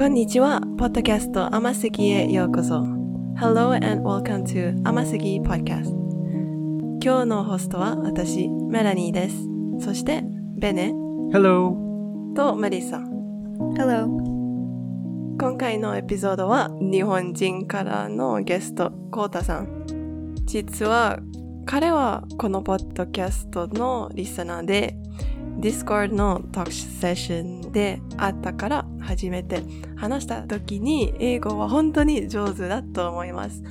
こんにちは。ポッドキャスト甘すぎへようこそ。Hello and welcome to 甘すぎ Podcast。今日のホストは私、メラニーです。そして、ベネ Hello! とマリサ。Hello. 今回のエピソードは日本人からのゲスト、コウタさん。実は彼はこのポッドキャストのリスナーで、Discord のトークセッションで会ったから始めて話した時に英語は本当に上手だと思います。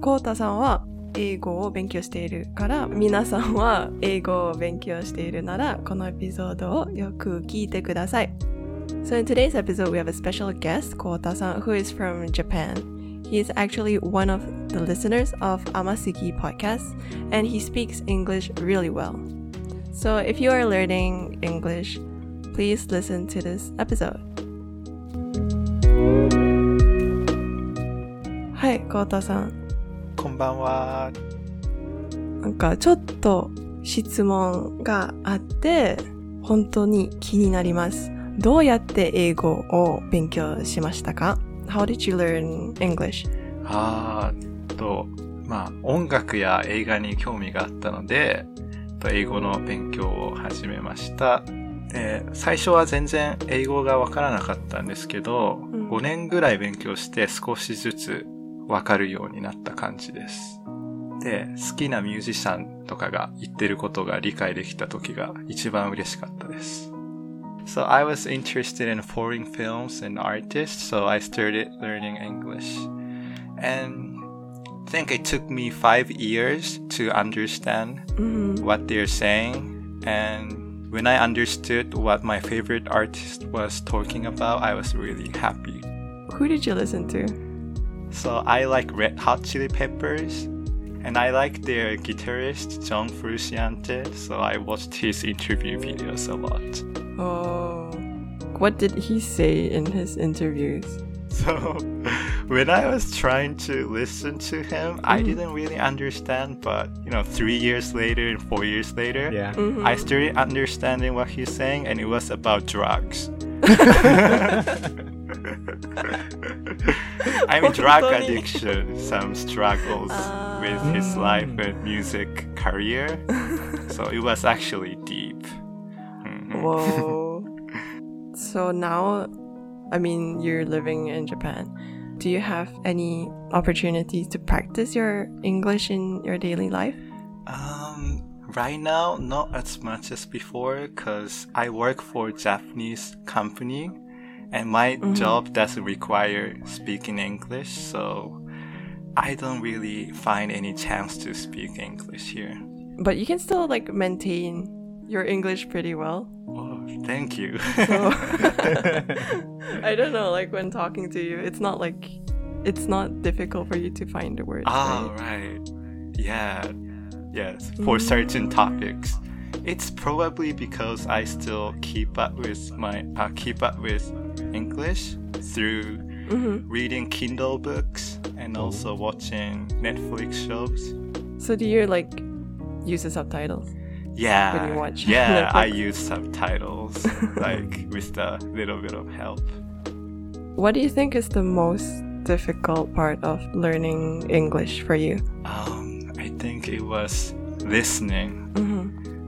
コウタさんは英語を勉強しているから皆さんは英語を勉強しているならこのエピソードをよく聞いてください。So in today's episode we have a special guest, Kota-san, who is from Japan. He is actually one of the listeners of Amasugi podcast, and he speaks English really well. So if you are learning English, please listen to this episode. はい、コウタさん。こんばんは。なんかちょっと質問があって、本当に気になります。どうやって英語を勉強しましたか ?How did you learn English? あーと、まあ、音楽や映画に興味があったので、と英語の勉強を始めました。で最初は全然英語がわからなかったんですけど、うん5年ぐらい勉強して少しずつわかるようになった感じです。で、好きなミュージシャンとかが言ってることが理解できた時が一番嬉しかったです。So I was interested in foreign films and artists, so I started learning English. And I think it took me five years to understand うん、 what they're saying. And when I understood what my favorite artist was talking about, I was really happy. Who did you listen to? So I like Red Hot Chili Peppers. And I like their guitarist, John Frusciante, so I watched his interview videos a lot. Oh, what did he say in his interviews? So when I was trying to listen to him, I Mhm. didn't really understand, but you know, three years later and four years later, Yeah. Mhm. I started understanding what he's saying, and it was about drugs. I mean, drug Totally. addiction, some struggles with his Ah. life and music career. so it was actually deep. Mhm. Whoa. so now, I mean, you're living in Japan. Do you have any opportunities to practice your English in your daily life? Um, right now, not as much as before, cause I work for a Japanese company, and my Mhm. job doesn't require speaking English, so I don't really find any chance to speak English here. But you can still like maintain your English pretty well. Oh, thank you. So I don't know, like when talking to you, it's not like it's not difficult for you to find the words. Oh, right? right. Yeah. Yes, for certain topics. It's probably because I still keep up with my uh, keep up with English through hmm reading Kindle books and also watching Netflix shows. So do you like use the subtitles? Yeah. When you watch yeah, I use subtitles like with a little bit of help. What do you think is the most difficult part of learning English for you? Um, I think it was listening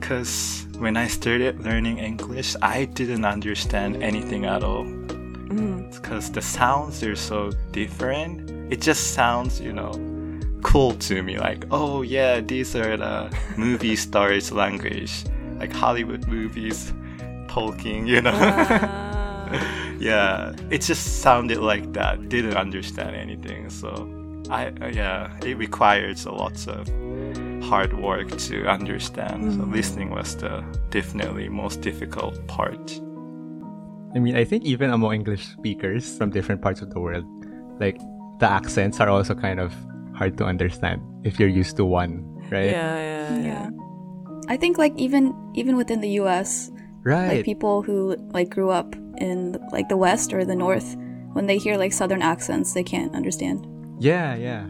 Because when I started learning English, I didn't understand anything at all. Because the sounds are so different. It just sounds, you know, cool to me. Like, oh yeah, these are the movie stars' language. Like Hollywood movies talking, you know. Ah. yeah, it just sounded like that. Didn't understand anything. So, I uh, yeah, it requires a lot of hard work to understand. So Mhm. listening was the definitely most difficult part. I mean, I think even among English speakers from different parts of the world, like the accents are also kind of hard to understand if you're used to one, right? yeah, yeah, yeah. Yeah. I think like even even within the US, Right. like people who like grew up in like the west or the north, when they hear like southern accents, they can't understand. yeah, yeah.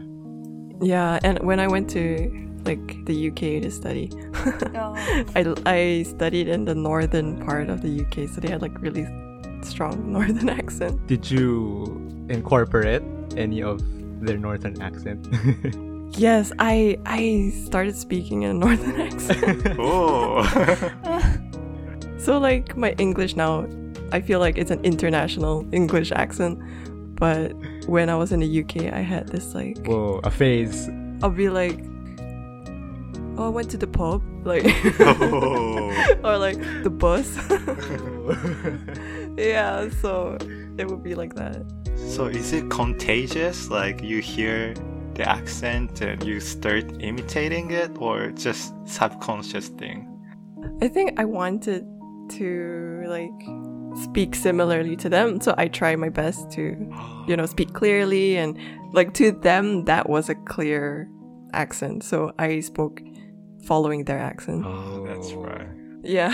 Yeah, and when I went to like the UK to study, Oh. I, I studied in the northern part of the UK, so they had like really strong northern accent. Did you incorporate any of their northern accent? Yes, I I started speaking in a northern accent. Oh. so like my English now, I feel like it's an international English accent. But when I was in the UK, I had this like Whoa, a phase. I'll be like, oh, I went to the pub, like, oh. or like the bus. Yeah, so it would be like that. So is it contagious? Like you hear the accent and you start imitating it, or just subconscious thing? I think I wanted to like speak similarly to them, so I try my best to, you know, speak clearly and like to them that was a clear accent, so I spoke following their accent. Oh, that's right. Yeah.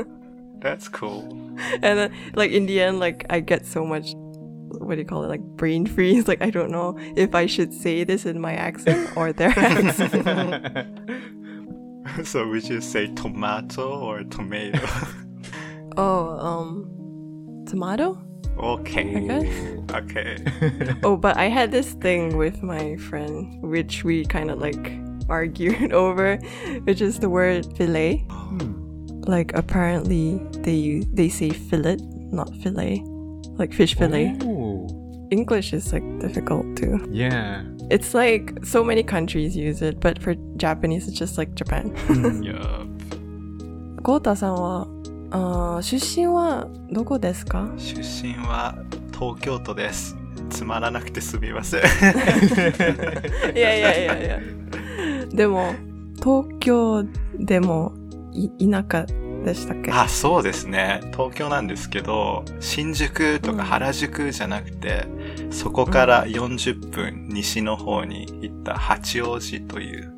That's cool. and then like in the end like i get so much what do you call it like brain freeze like i don't know if i should say this in my accent or their accent so we you say tomato or tomato? oh um tomato okay. i Okay. oh but i had this thing with my friend which we kind of like argued over which is the word fillet like apparently they they say fillet, not fillet, like fish fillet. Ooh. English is like difficult too. Yeah. It's like so many countries use it, but for Japanese it's just like Japan. Hmm, yup. Kota さんはあ出身はどこですか出身は東京都です。つまらなくてすみません。いやいやいやいや。でも東京でも 田舎でしたっけ？あ、そうですね。東京なんですけど、新宿とうんか原宿じゃなくて、そこから40分西の方に行った八王子という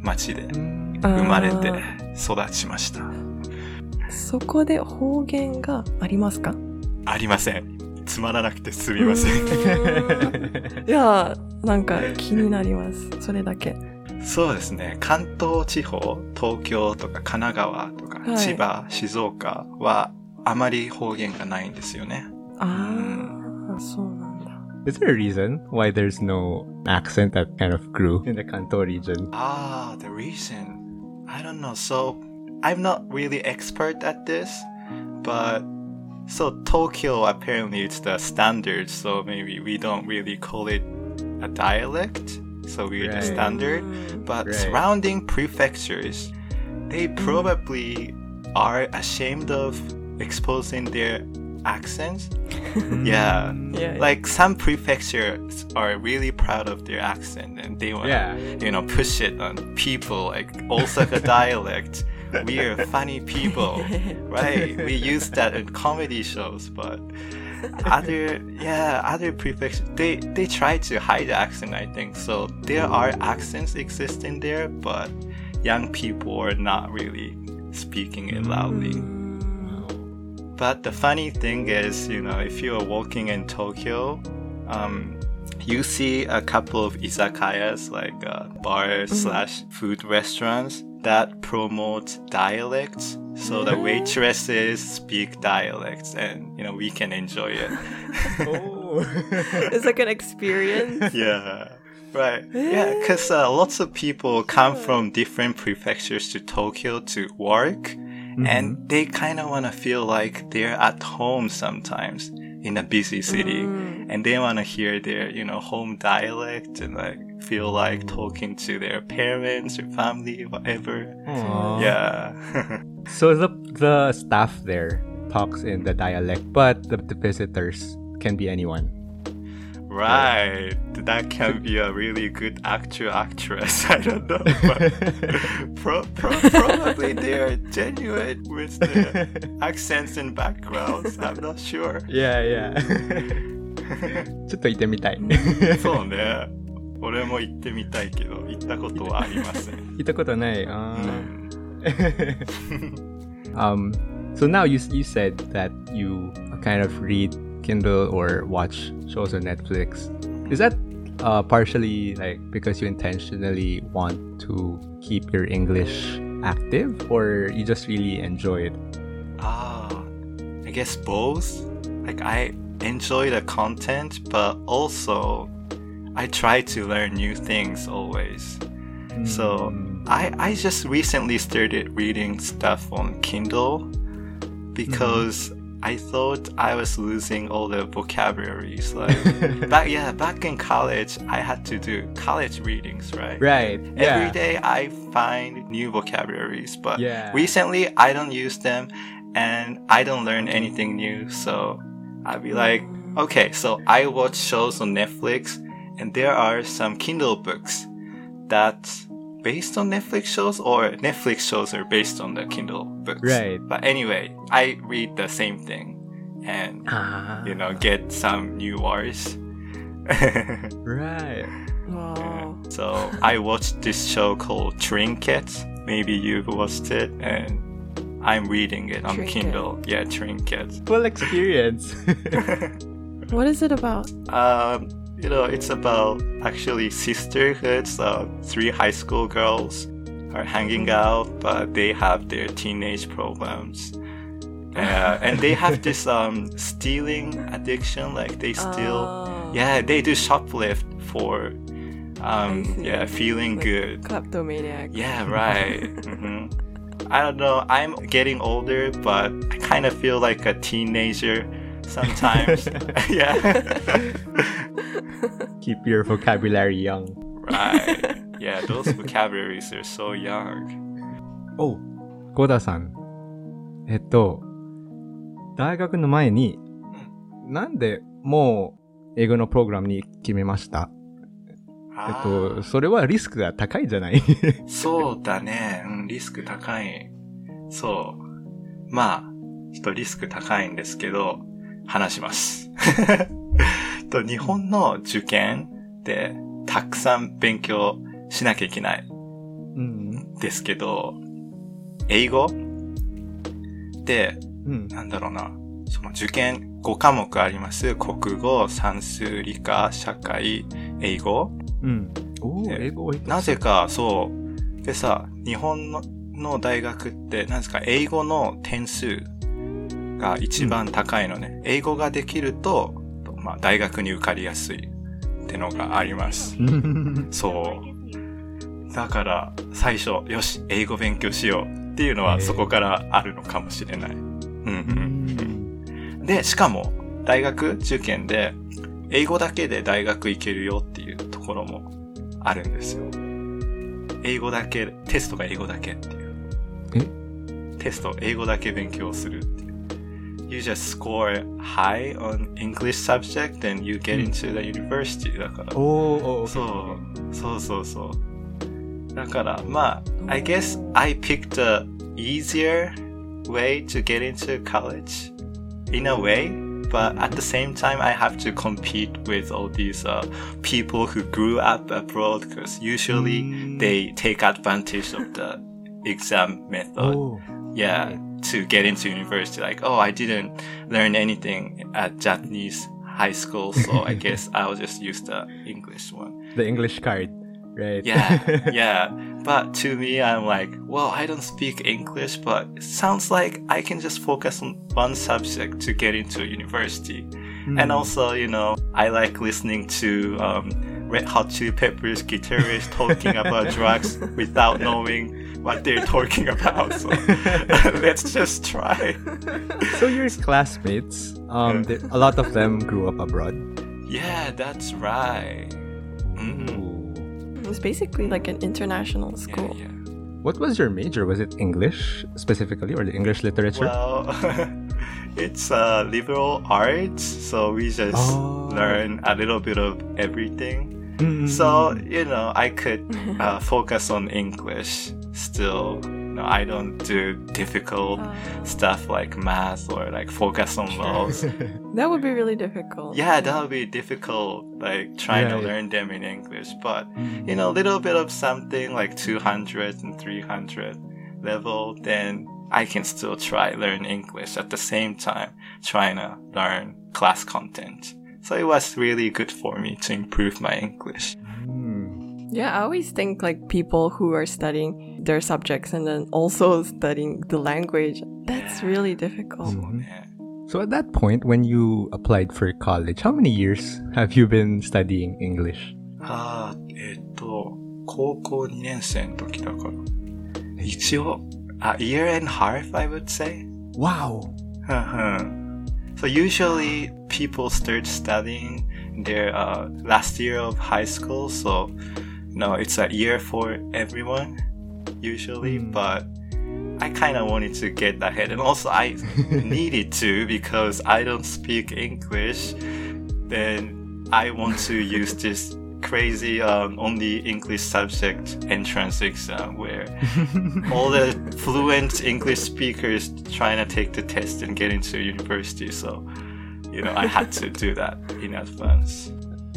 町で生まれてあ育ちました。ーそこで方言がありますか？ありません。つまらなくてすみません。んいや、なんか気になります。それだけ。そうですね。関東地方、東京とか神奈川とかはい千葉、静岡はあまり方言がないんですよね。ああ、そうなんだ。 Is there a reason why there's no accent that kind of grew in the Kanto region? Ah, the reason. I don't know. So, I'm not really expert at this, but so Tokyo apparently it's the standard, so maybe we don't really call it a dialect. So we're Right. the standard. Mm. But Right. surrounding prefectures, they probably are ashamed of exposing their accents. yeah. Yeah, Like some prefectures are really proud of their accent and they want to Yeah. you know, push it on people like Osaka dialect. We are funny people, right? We use that in comedy shows, but other, yeah, other prefectures, they they try to hide the accent. I think so. There are accents existing there, but young people are not really speaking it loudly. But the funny thing is, you know, if you are walking in Tokyo, um, you see a couple of izakayas, like uh, bars slash food restaurants, that promote dialects. So the waitresses speak dialects, and you know we can enjoy it. Oh. It's like an experience. yeah. Right. Yeah, because uh, lots of people come from different prefectures to Tokyo to work, and they kind of want to feel like they're at home sometimes in a busy city, mm. and they want to hear their, you know, home dialect and like feel like talking to their parents or family, whatever. Aw. Yeah. So the the staff there talks in the dialect, but the, the visitors can be anyone. Right. That can be a really good actor, actress. I don't know. But pro- pro- probably they're genuine with their accents and backgrounds. I'm not sure. Yeah, yeah. ちょっと行ってみたい。そうね。俺も行ってみたいけど、行ったことはありません。行ったことない。あうーん um, so now you you said that you kind of read Kindle or watch shows on Netflix. Is that uh, partially like because you intentionally want to keep your English active, or you just really enjoy it? Ah, I guess both. like I enjoy the content, but also I try to learn new things always. So Mm. I I just recently started reading stuff on Kindle because I thought I was losing all the vocabularies. Like back yeah, back in college I had to do college readings, right? Right. Yeah. Every day I find new vocabularies, but Yeah. recently I don't use them and I don't learn anything new. So I'd be like, okay, so I watch shows on Netflix and there are some Kindle books that's based on Netflix shows or Netflix shows are based on the Kindle books. Right. But anyway, I read the same thing and Ah. you know get some new words. Right. Wow. So I watched this show called Trinkets. Maybe you've watched it, and I'm reading it on Trinket. Kindle. Yeah, Trinkets. Full experience. What is it about? um, you know, it's about actually sisterhood. So three high school girls are hanging out, but they have their teenage problems. Uh, and they have this um, stealing addiction. Like they steal. Oh. Yeah, they do shoplift for um, yeah feeling Like good. Kleptomaniac. Yeah, right. hmm I don't know. I'm getting older, but I kind of feel like a teenager sometimes. yeah. Keep your vocabulary young. right. Yeah, those vocabularies are so young. おう、コーダさん。えっと、大学の前に、なんでもう英語のプログラムに決めました？えっあと、ーそれはリスクが高いじゃない？そうだね。うん、リスク高い。そう。まあ、ちょっとリスク高いんですけど、話します。と日本の受験ってたくさん勉強しなきゃいけないうん。ですけど、英語？で、うん。なんだろうな。その受験5科目あります。国語、算数、理科、社会、英語。うん。お英語なぜか、そう。でさ、日本のの大学って、なんですか、英語の点数が一番高いのね。英語ができると、まあ、大学に受かりやすいってのがあります。うんそう。だから、最初、よし、英語勉強しようっていうのは、そこからあるのかもしれない。うんううんん。で、しかも、大学受験で、英語だけで大学行けるよっていうところもあるんですよ。英語だけ、テストが英語だけっていう。テスト、英語だけ勉強するっていう。you just score high on English subject, then you get hmm. into the university だから。おお、そうそうそうそう。だから、まあ、I guess I picked the easier way to get into college in a way, but at the same time, I have to compete with all these uh, people who grew up abroad because usually hmm. they take advantage of the exam method. Oh. Yeah to get into university. Like, oh, I didn't learn anything at Japanese high school, so I guess I'll just use the English one. The English card, right? Yeah, yeah. But to me, I'm like, well, I don't speak English, but it sounds like I can just focus on one subject to get into university. And also, you know, I like listening to um, Red Hot Chili Peppers guitarists talking about drugs without knowing what they're talking about. So let's just try. So your classmates, um, they- a lot of them grew up abroad. Yeah, that's right. Mhm. Ooh. It's basically like an international school. yeah. What was your major? Was it English specifically or the English literature? Well, it's uh, liberal arts, so we just Oh. learn a little bit of everything. Mm, mm, So mm. you know, I could uh, focus on English still. You know, I don't do difficult Uh, stuff like math or like focus on those. that would be really difficult. yeah, that would be difficult, like trying to Right. learn them in English. But you know, a little bit of something like 200 and 300 level, then I can still try learn English at the same time trying to learn class content. So it was really good for me to improve my English. Mm. Yeah, I always think like people who are studying their subjects and then also studying the language, that's Yeah. really difficult. うんね So at that point, when you applied for college, how many years have you been studying English? ああ、えっと、高校2年生の時だから。一応、a year and a half, I would say. Wow. so usually people start studying their uh, last year of high school. So, no, it's a year for everyone usually, Mm. but I kind of wanted to get ahead. And also I needed to because I don't speak English. Then I want to use this crazy um, only English subject entrance exam where all the fluent English speakers trying to take the test and get into university. So, you know, I had to do that in advance.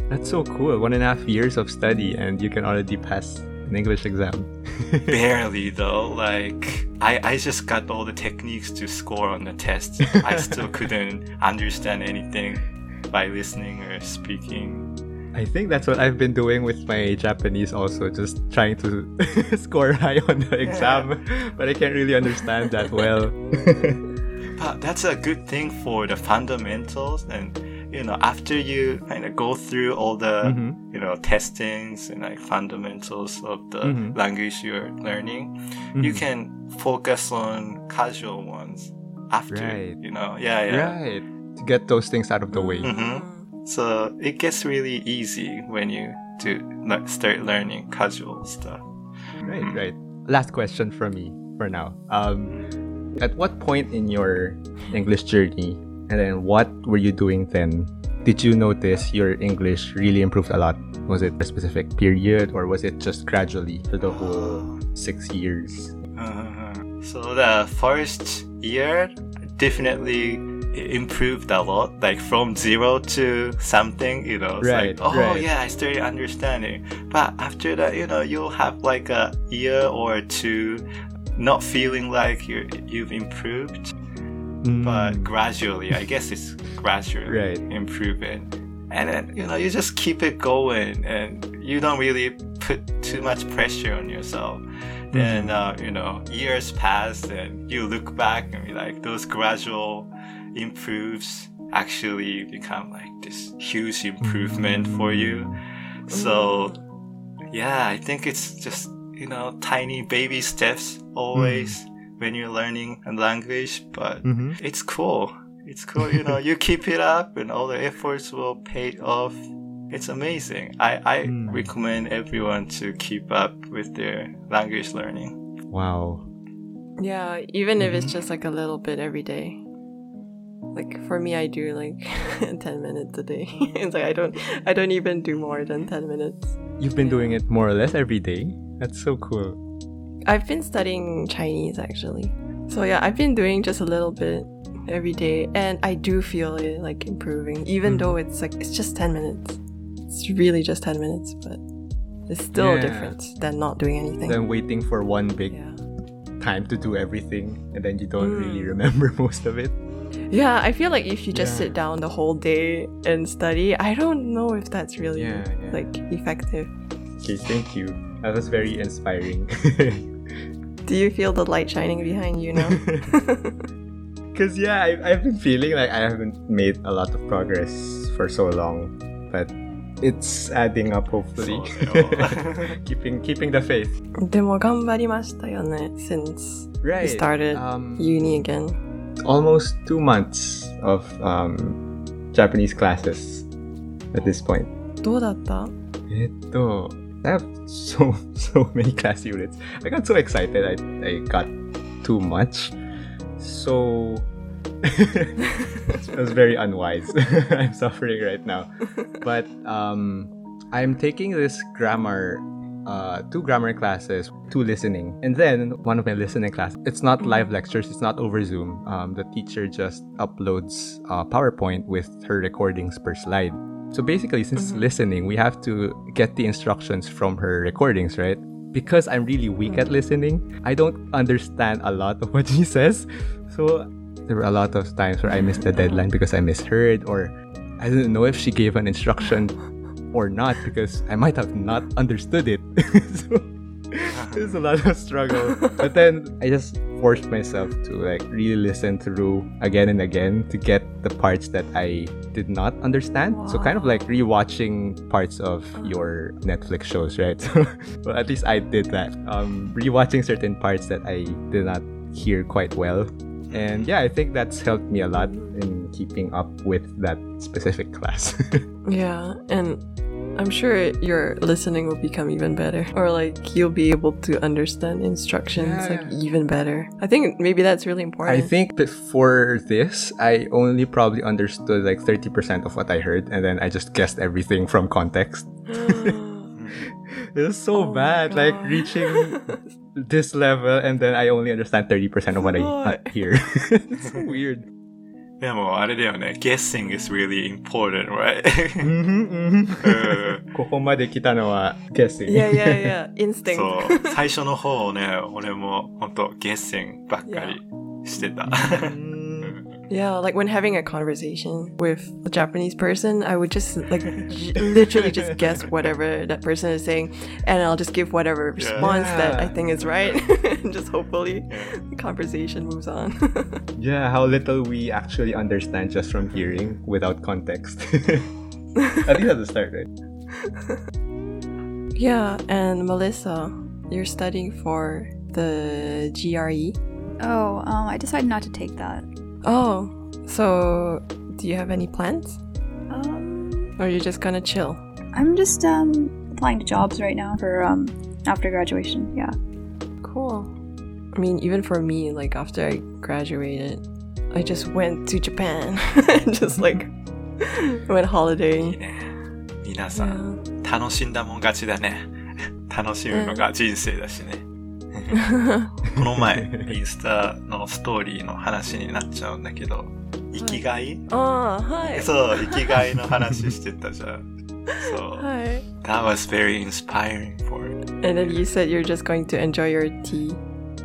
That's so cool. One and a half years of study, and you can already pass an English exam. Barely though, like I, I just got all the techniques to score on the test. I still couldn't understand anything by listening or speaking. I think that's what I've been doing with my Japanese also, just trying to score high on the exam, but I can't really understand that well. But that's a good thing for the fundamentals and you know after you kind of go through all the Mhm. you know testings and like fundamentals of the Mhm. language you're learning you Mhm. can focus on casual ones after Right. you know yeah yeah Right. To get those things out of the way. Mhm. so it gets really easy when you do like, start learning casual stuff Right, right. Last question from me for now. Um, at what point in your English journey, and then what were you doing then? Did you notice your English really improved a lot? Was it a specific period, or was it just gradually for the whole six years? Uh, so the first year definitely improved a lot, like from zero to something, you know. It's Right, like, oh right. yeah, I started understanding. But after that, you know, you'll have like a year or two not feeling like you you've improved, but Mm, gradually, I guess it's gradually Right. improving. And then, you know, you just keep it going and you don't really put too much pressure on yourself. Then, uh, you know, years pass and you look back and be like, those gradual improves actually become like this huge improvement for you. So, yeah, I think it's just, you know, tiny baby steps always when you're learning a language, but Mhm. it's cool. It's cool, you know, you keep it up and all the efforts will pay off. It's amazing. I, I Mm. recommend everyone to keep up with their language learning. Wow. Yeah, even if it's Mhm. just like a little bit every day. Like for me, I do like ten minutes a day. it's like I don't, I don't even do more than ten minutes. You've been Yeah. doing it more or less every day. That's so cool. I've been studying Chinese actually. So yeah, I've been doing just a little bit every day and I do feel it like improving even Mhm. though it's like it's just 10 minutes. It's really just 10 minutes, but it's still a Yeah. difference than not doing anything. Than waiting for one big yeah. time to do everything, and then you don't really Mm. remember most of it. Yeah, I feel like if you just Yeah. sit down the whole day and study, I don't know if that's really like effective. Okay, thank you. That was very inspiring. Do you feel the light shining behind you now? Because, yeah, I, I've been feeling like I haven't made a lot of progress for so long, but it's adding up, hopefully. そうだよ keeping, keeping the faith. でも頑張りましたよね since Right. you started Um, uni again. almost two months of um, Japanese classes at this point. どうだったえっと I have so so many class units. I got so excited. I I got too much. So it was very unwise. I'm suffering right now. But um I'm taking this grammar uh, two grammar classes, two listening, and then one of my listening class. It's not live lectures. It's not over Zoom. Um, the teacher just uploads uh, PowerPoint with her recordings per slide. So basically, since Mhm. listening, we have to get the instructions from her recordings, right? Because I'm really weak at listening, I don't understand a lot of what she says. So there were a lot of times where I missed the deadline because I misheard, or I didn't know if she gave an instruction or not because I might have not understood it. so there's a lot of struggle. But then I just forced myself to like really listen through again and again to get the parts that I did not understand. So kind of like rewatching parts of your Netflix shows, right? Well, at least I did that. Um, rewatching certain parts that I did not hear quite well. And yeah, I think that's helped me a lot in keeping up with that specific class. Yeah, and I'm sure your listening will become even better. Or like you'll be able to understand instructions Yeah, like yeah. even better. I think maybe that's really important. I think before this, I only probably understood like 30% of what I heard, and then I just guessed everything from context. It was so Oh bad, like reaching this level, and then I only understand 30% of what I uh, hear. it's so weird. でも、あれだよね。guessing is really important, right? うんここまで来たのは guessing. yeah, yeah, yeah. Instinct. そう。最初の方ね、俺も本当 guessing ばっかりしてた。Yeah, like when having a conversation with a Japanese person, I would just like j- literally just guess whatever that person is saying, and I'll just give whatever response that I think is right, and just hopefully the conversation moves on. Yeah, how little we actually understand just from hearing without context. At least at the start, right? yeah, and Melissa, you're studying for the GRE. Oh, um, I decided not to take that. Oh, so do you have any plans, Um, or are you just gonna chill? I'm just um applying to jobs right now for um after graduation. Yeah. Cool. I mean, even for me, like after I graduated, I just went to Japan and just like went いい holidaying. ね。皆さ Yeah. ん、楽しんだもん勝ちだね。楽しむのが人生だしね。 この前、インスタのストーリーの話になっちゃうんだけど、生きがい Ah, hi. そう、生きがいの話してたじゃん。そう。 Hi. That was very inspiring for me. And then you said you're just going to enjoy your tea.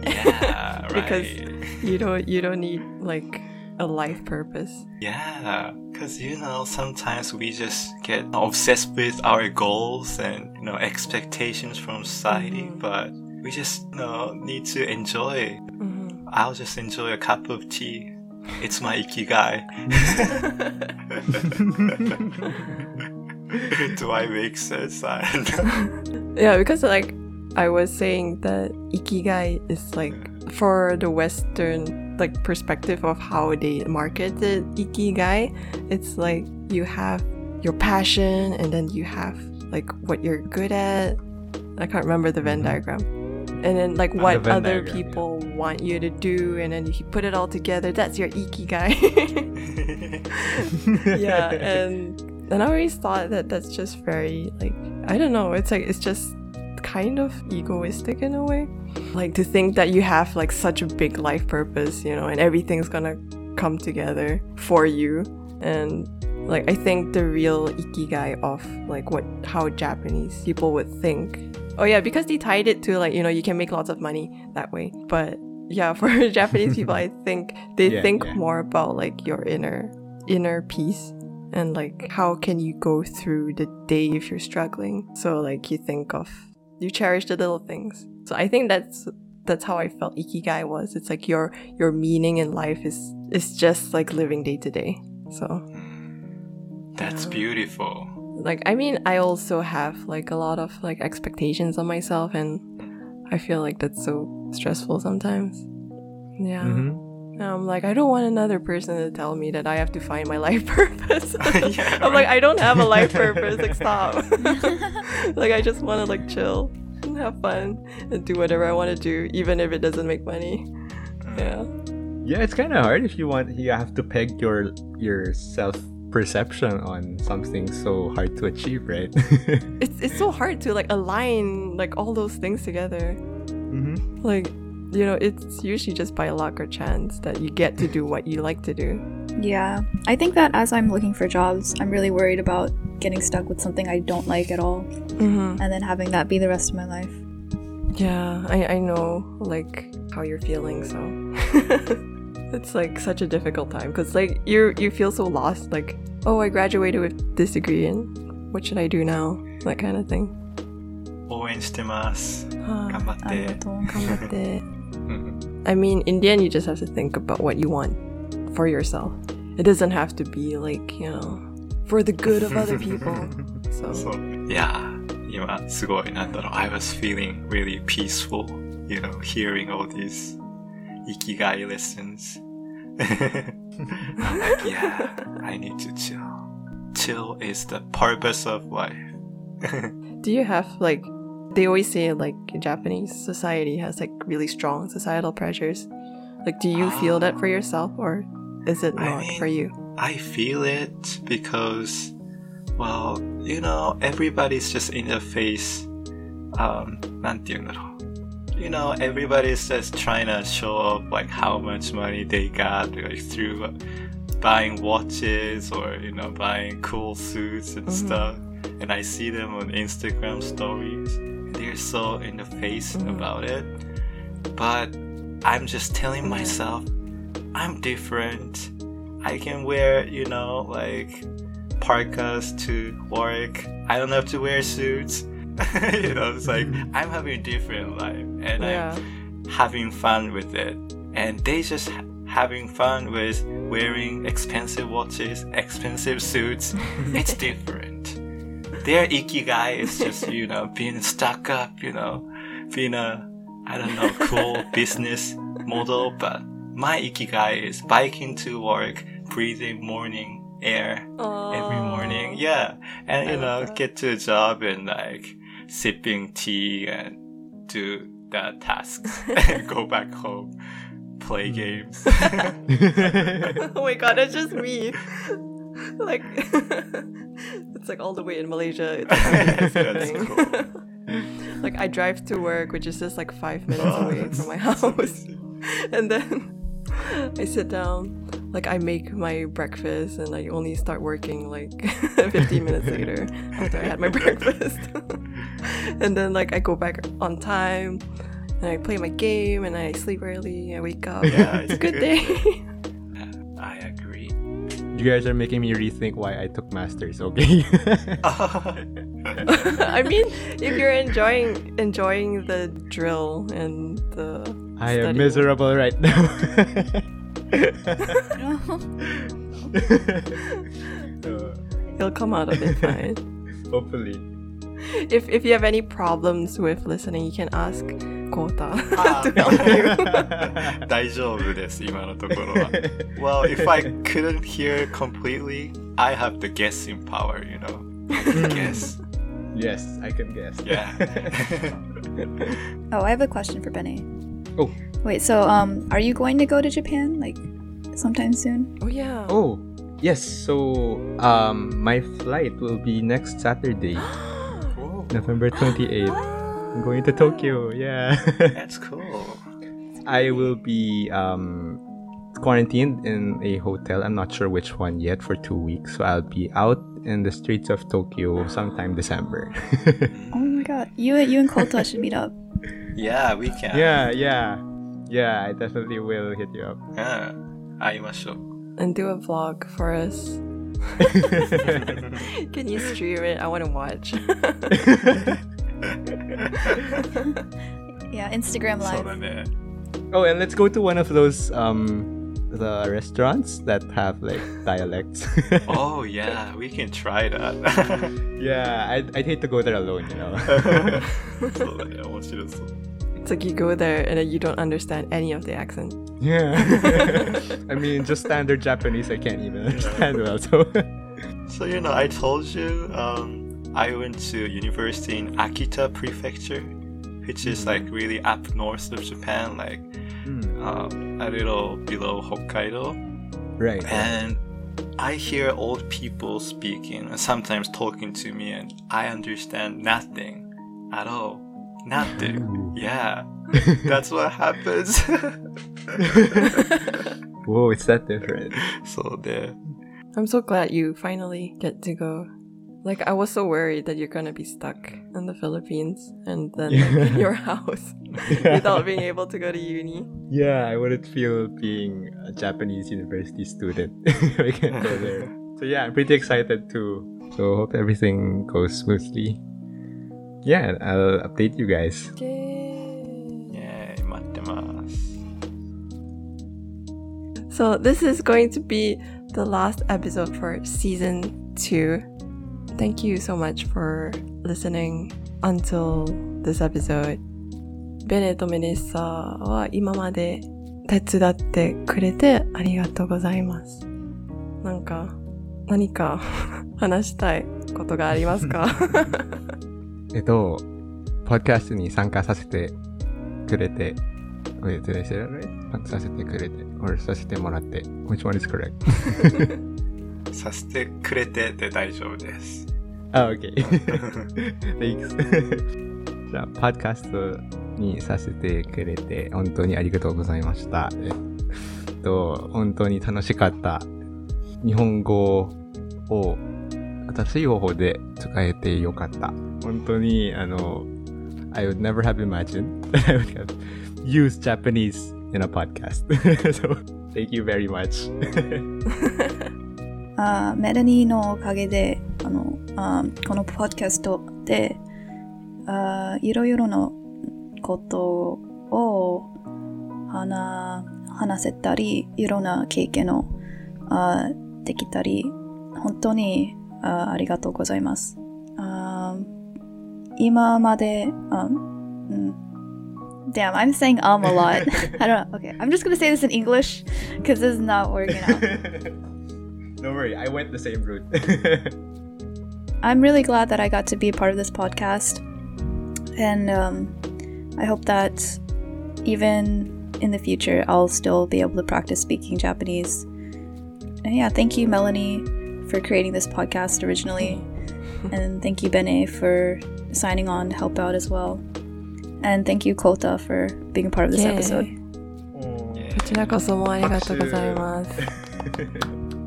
Yeah, Because- right. You don't you don't need like a life purpose. Yeah, because you know, sometimes we just get obsessed with our goals and you know expectations from society, Mhm. but we just you know need to enjoy. Mhm. I'll just enjoy a cup of tea. It's my ikigai. Do I make sense? I. Yeah, because like I was saying that ikigai is like for the Western like perspective of how they market the ikigai, it's like you have your passion and then you have like what you're good at. I can't remember the Venn Mhm. diagram. And then like what other diagram, yeah. people want you to do and then you put it all together. That's your ikigai. yeah, and and I always thought that that's just very like I don't know. It's like it's just kind of egoistic in a way, like to think that you have like such a big life purpose, you know, and everything's gonna come together for you. And like I think the real ikigai of like what how Japanese people would think. Oh yeah, because they tied it to like you know you can make lots of money that way, but yeah, for Japanese people, I think they Yeah, think yeah. more about like your inner inner peace and like how can you go through the day if you're struggling. So like you think of you cherish the little things. So I think that's that's how I felt ikigai was. It's like your your meaning in life is is just like living day to day. So That's Yeah. beautiful. Like I mean I also have like a lot of like expectations on myself and I feel like that's so stressful sometimes. Yeah. Mhm. And I'm like, I don't want another person to tell me that I have to find my life purpose. Yeah, I'm like. I don't have a life purpose. Like, stop. like, I just want to like chill and have fun and do whatever I want to do, even if it doesn't make money. Yeah. Yeah, it's kind of hard if you want. You have to peg your your self perception on something so hard to achieve, right? It's it's so hard to like align like all those things together. mm-hmm. Like, you know, it's usually just by luck or chance that you get to do what you like to do. Yeah. I think that as I'm looking for jobs, I'm really worried about getting stuck with something I don't like at all Mm-hmm. and then having that be the rest of my life. Yeah, I, I know like how you're feeling, so it's like such a difficult time because like you you feel so lost. Like, oh, I graduated with this degree, and what should I do now? That kind of thing. 応援してます。 Ah, 頑張って。ありがとう。頑張って。うん I mean, in the end, you just have to think about what you want for yourself. It doesn't have to be like, you know, for the good of other people. So, そう。いやー、今すごいなんだろう、I was feeling really peaceful, you know, hearing all these ikigai lessons. I'm like, yeah, I need to chill. Chill is the purpose of life. do you have like, they always say like Japanese society has like really strong societal pressures. Like, do you feel that for yourself or is it I not mean- for you? I feel it because, well, you know, everybody's just in the face. Um, なんて言うんだろう you know, everybody's just trying to show off like how much money they got like through buying watches or you know buying cool suits and mm-hmm. stuff. And I see them on Instagram stories. They're so in the face mm-hmm. about it. But I'm just telling myself, I'm different. I can wear, you know, like parkas to work. I don't have to wear suits. you know, it's like I'm having a different life and Yeah. I'm having fun with it. And they just having fun with wearing expensive watches, expensive suits. it's different. Their ikigai is just, you know, being stuck up, you know, being a, I don't know, cool business model. But my ikigai is biking to work, breathing morning air every morning. Yeah. And, you know, get to a job and like sipping tea and do the tasks and go back home, play hmm. games. oh my god, that's just me. Like, it's like all the way in Malaysia. It's like That's cool. like, I drive to work, which is just like five minutes away from my house. And then I sit down, like, I make my breakfast, and I only start working like 15 minutes later after I had my breakfast. and then, like, I go back on time. And I play my game and I sleep early. I wake up. Yeah, it's a good day. I agree. You guys are making me rethink why I took masters. Okay. I mean, if you're enjoying enjoying the drill and the I am study- miserable right now. You'll come out of it fine. hopefully. if if you have any problems with listening, you can ask Kota Ah. to help you. 大丈夫です、今のところは。well, if I couldn't hear completely, I have the guessing power, you know. I can guess. yes, I can guess. Yeah. Oh, I have a question for Benny. Oh. Wait, so um, are you going to go to Japan like sometime soon? oh yeah. Oh, yes. So, um, my flight will be next Saturday, November 28th. I'm going to Tokyo. Yeah. That's cool. I will be um quarantined in a hotel. I'm not sure which one yet for two weeks. So I'll be out in the streets of Tokyo sometime December. Oh my god, you you and Kota should meet up. Yeah, we can. yeah, yeah, yeah. I definitely will hit you up. うん。会いましょう。 And do a vlog for us. Can you stream it? I want to watch. yeah, Instagram Live. Oh, and let's go to one of those um the restaurants that have like dialects. oh yeah, we can try that. yeah, I'd, I'd hate to go there alone, you know. It's like you go there and then you don't understand any of the accent. Yeah. I mean, just standard Japanese, I can't even understand well. So, so you know, I told you um, I went to university in Akita Prefecture, which is hmm. like really up north of Japan, like mm. um, a little below Hokkaido. Right. And I hear old people speaking and sometimes talking to me, and I understand nothing at all. Nothing. Yeah. That's what happens. Whoa, it's that different. so there. I'm so glad you finally get to go. Like I was so worried that you're gonna be stuck in the Philippines and then like, in your house without being able to go to uni. Yeah, I wouldn't feel being a Japanese university student if I can't go there. So yeah, I'm pretty excited too. So hope everything goes smoothly. Yeah, I'll update you guys. Yay. 待ってます。So this is going to be the last episode for season two. Thank you so much for listening until this episode. ベネとメネッサは今まで手伝ってくれてありがとうございます。なんか、何か話したいことがありますかえっと、ポッドキャストに参加させてくれて、Wait, did I say that right? 参加させてくれて、or させてもらって。Which one is correct? させてくれてで大丈夫です。oh, okay. Thanks. じゃあ、ポッドキャストにさせてくれて、本当にありがとうございました。えっと、本当に楽しかった。日本語を新しい方法で使えてよかった。本当に、あの、I would never have imagined that I would have used Japanese in a podcast. so, thank you very much. あメラニーのおかげで、あの、あこのポッドキャストで、あいろいろなことを話話せたり、いろんな経験をあできたり、本当にあーありがとうございます。あー今まで、あうん Damn, I'm saying um a lot. I don't know. Okay, I'm just gonna say this in English because this is not working out. Don't worry, I went the same route. I'm really glad that I got to be a part of this podcast. And um, I hope that even in the future, I'll still be able to practice speaking Japanese. And yeah, thank you, Melanie, for creating this podcast originally. and thank you, Bene, for signing on to help out as well. And thank you, Kota for being a part of this Yay. episode. こちらこそもありがとうございます。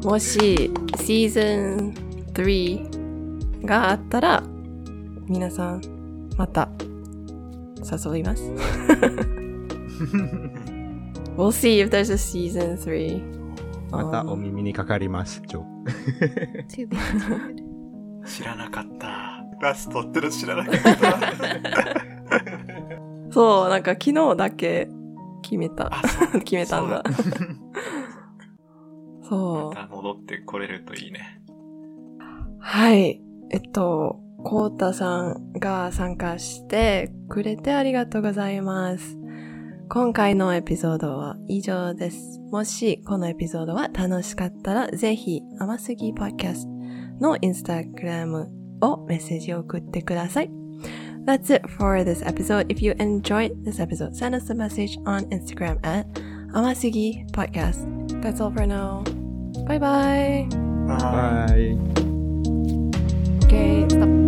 もしシーズン3があったら皆さんまた誘います。we'll see if there's a season 3. またお耳にかかります.知らなかった。ラストっての知らなかった。そう、なんか昨日だけ決めた。決めたんだ。そう。また戻ってこれるといいね。はい。えっと、コウタさんが参加してくれてありがとうございます。今回のエピソードは以上です。もしこのエピソードは楽しかったら、ぜひ、甘すぎポッドキャストのインスタグラムをメッセージを送ってください。That's it for this episode. If you enjoyed this episode, send us a message on Instagram at Amasigi Podcast. That's all for now. Bye bye. バイ。Okay, stop.